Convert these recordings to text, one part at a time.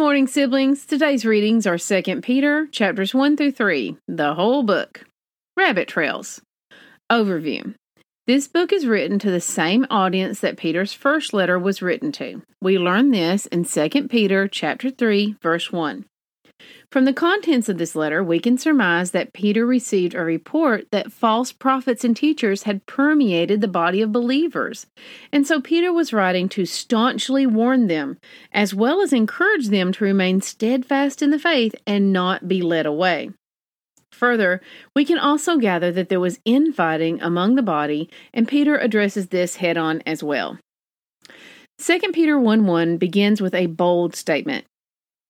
Morning, siblings. Today's readings are 2 Peter chapters 1 through 3, the whole book. Rabbit Trails. Overview. This book is written to the same audience that Peter's first letter was written to. We learn this in 2 Peter chapter 3, verse 1. From the contents of this letter, we can surmise that Peter received a report that false prophets and teachers had permeated the body of believers. And so Peter was writing to staunchly warn them, as well as encourage them to remain steadfast in the faith and not be led away. Further, we can also gather that there was infighting among the body, and Peter addresses this head on as well. 2 Peter 1 1 begins with a bold statement.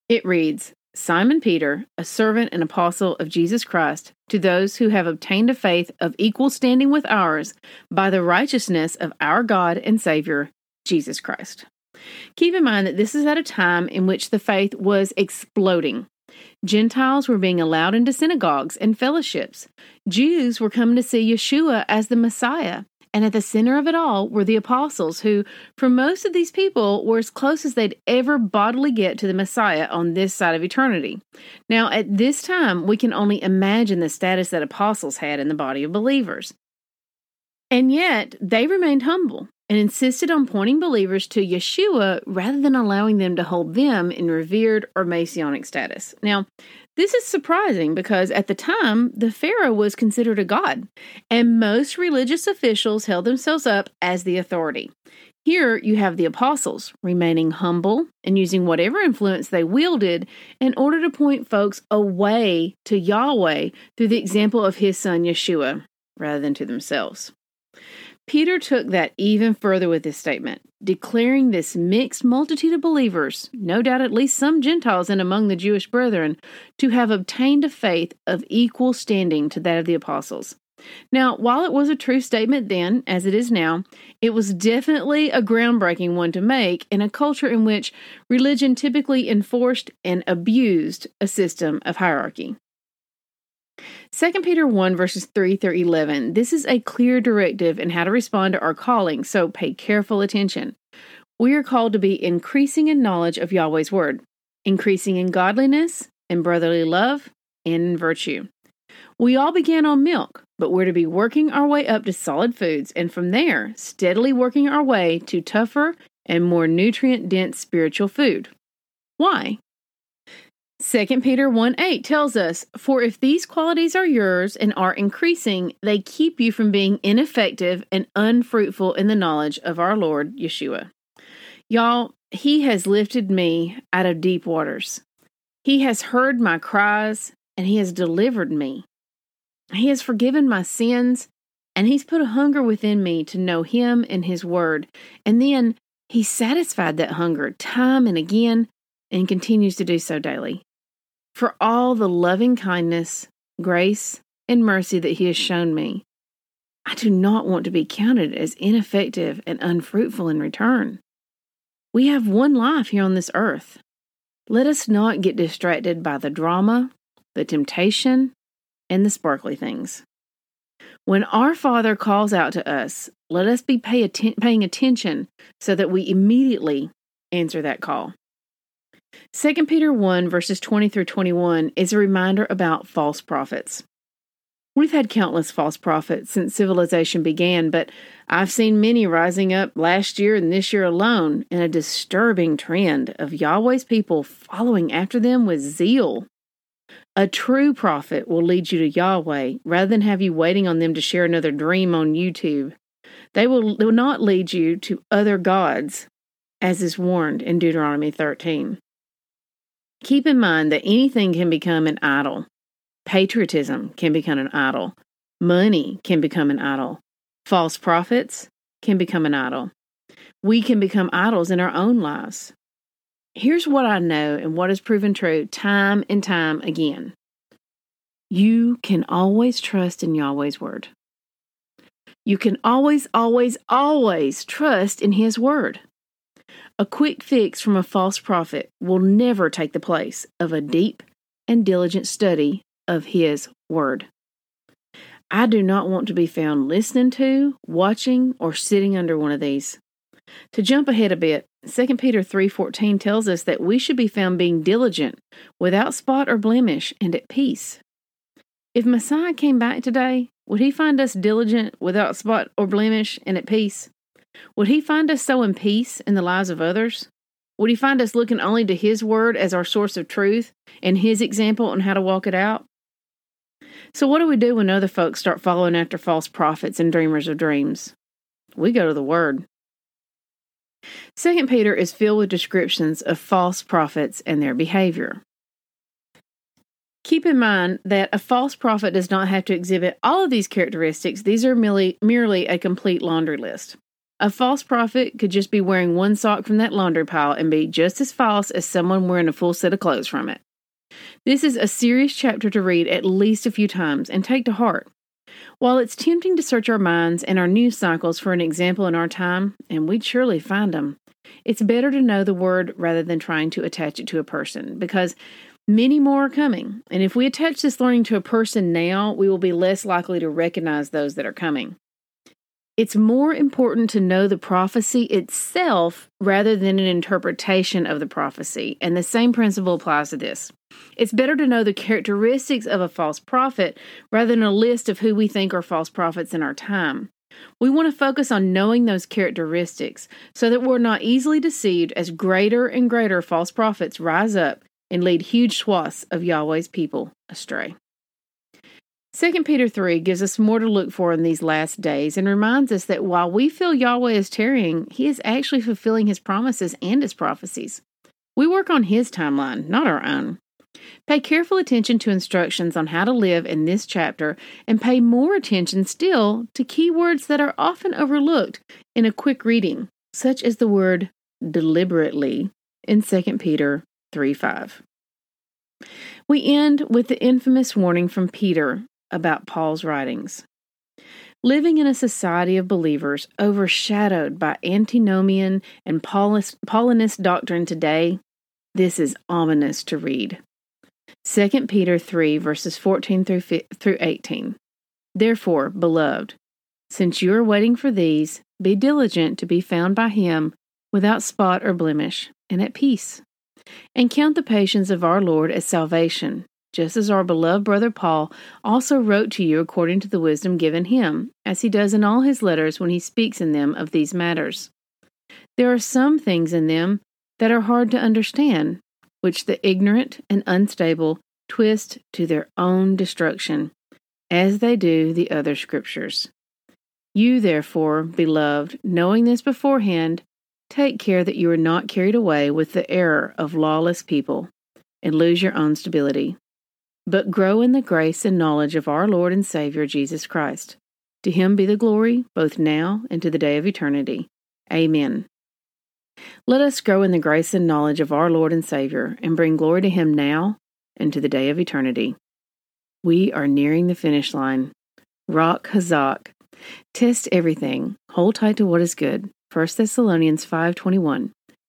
It reads, Simon Peter, a servant and apostle of Jesus Christ, to those who have obtained a faith of equal standing with ours by the righteousness of our God and Savior, Jesus Christ. Keep in mind that this is at a time in which the faith was exploding. Gentiles were being allowed into synagogues and fellowships. Jews were coming to see Yeshua as the Messiah. And at the center of it all were the apostles, who, for most of these people, were as close as they'd ever bodily get to the Messiah on this side of eternity. Now, at this time, we can only imagine the status that apostles had in the body of believers. And yet, they remained humble and insisted on pointing believers to Yeshua rather than allowing them to hold them in revered or messianic status. Now, this is surprising because at the time, the Pharaoh was considered a god, and most religious officials held themselves up as the authority. Here you have the apostles remaining humble and using whatever influence they wielded in order to point folks away to Yahweh through the example of his son Yeshua rather than to themselves. Peter took that even further with his statement, declaring this mixed multitude of believers, no doubt at least some Gentiles and among the Jewish brethren, to have obtained a faith of equal standing to that of the apostles. Now, while it was a true statement then, as it is now, it was definitely a groundbreaking one to make in a culture in which religion typically enforced and abused a system of hierarchy. 2 Peter 1 verses 3 through 11. This is a clear directive in how to respond to our calling, so pay careful attention. We are called to be increasing in knowledge of Yahweh's word, increasing in godliness, in brotherly love, and in virtue. We all began on milk, but we're to be working our way up to solid foods, and from there, steadily working our way to tougher and more nutrient dense spiritual food. Why? 2 Peter 1 8 tells us, For if these qualities are yours and are increasing, they keep you from being ineffective and unfruitful in the knowledge of our Lord Yeshua. Y'all, He has lifted me out of deep waters. He has heard my cries and He has delivered me. He has forgiven my sins and He's put a hunger within me to know Him and His Word. And then He satisfied that hunger time and again and continues to do so daily for all the loving kindness, grace, and mercy that He has shown me. I do not want to be counted as ineffective and unfruitful in return. We have one life here on this earth. Let us not get distracted by the drama, the temptation, and the sparkly things. When our Father calls out to us, let us be pay atten- paying attention so that we immediately answer that call. 2 Peter 1, verses 20 through 21, is a reminder about false prophets. We've had countless false prophets since civilization began, but I've seen many rising up last year and this year alone in a disturbing trend of Yahweh's people following after them with zeal. A true prophet will lead you to Yahweh rather than have you waiting on them to share another dream on YouTube. They will, will not lead you to other gods, as is warned in Deuteronomy 13. Keep in mind that anything can become an idol. Patriotism can become an idol. Money can become an idol. False prophets can become an idol. We can become idols in our own lives. Here's what I know and what has proven true time and time again. You can always trust in Yahweh's word. You can always, always, always trust in His word. A quick fix from a false prophet will never take the place of a deep and diligent study of His word. I do not want to be found listening to, watching, or sitting under one of these. To jump ahead a bit, 2 Peter 3:14 tells us that we should be found being diligent, without spot or blemish, and at peace. If Messiah came back today, would he find us diligent, without spot or blemish, and at peace? Would he find us so in peace in the lives of others? Would he find us looking only to his word as our source of truth and his example on how to walk it out? So, what do we do when other folks start following after false prophets and dreamers of dreams? We go to the Word. Second Peter is filled with descriptions of false prophets and their behavior. Keep in mind that a false prophet does not have to exhibit all of these characteristics. These are merely, merely a complete laundry list. A false prophet could just be wearing one sock from that laundry pile and be just as false as someone wearing a full set of clothes from it. This is a serious chapter to read at least a few times and take to heart. While it's tempting to search our minds and our news cycles for an example in our time, and we'd surely find them, it's better to know the word rather than trying to attach it to a person because many more are coming. And if we attach this learning to a person now, we will be less likely to recognize those that are coming. It's more important to know the prophecy itself rather than an interpretation of the prophecy, and the same principle applies to this. It's better to know the characteristics of a false prophet rather than a list of who we think are false prophets in our time. We want to focus on knowing those characteristics so that we're not easily deceived as greater and greater false prophets rise up and lead huge swaths of Yahweh's people astray. 2 Peter 3 gives us more to look for in these last days and reminds us that while we feel Yahweh is tarrying, he is actually fulfilling his promises and his prophecies. We work on his timeline, not our own. Pay careful attention to instructions on how to live in this chapter and pay more attention still to keywords that are often overlooked in a quick reading, such as the word deliberately in 2 Peter 3 5. We end with the infamous warning from Peter about Paul's writings. Living in a society of believers overshadowed by antinomian and Paulinist doctrine today, this is ominous to read. 2 Peter 3, verses 14 through, through 18. Therefore, beloved, since you are waiting for these, be diligent to be found by him without spot or blemish, and at peace. And count the patience of our Lord as salvation, just as our beloved brother Paul also wrote to you according to the wisdom given him, as he does in all his letters when he speaks in them of these matters. There are some things in them that are hard to understand, which the ignorant and unstable twist to their own destruction, as they do the other scriptures. You, therefore, beloved, knowing this beforehand, take care that you are not carried away with the error of lawless people and lose your own stability but grow in the grace and knowledge of our Lord and Savior Jesus Christ. To him be the glory, both now and to the day of eternity. Amen. Let us grow in the grace and knowledge of our Lord and Savior and bring glory to him now and to the day of eternity. We are nearing the finish line. Rock Hazak. Test everything. Hold tight to what is good. 1 Thessalonians 5:21.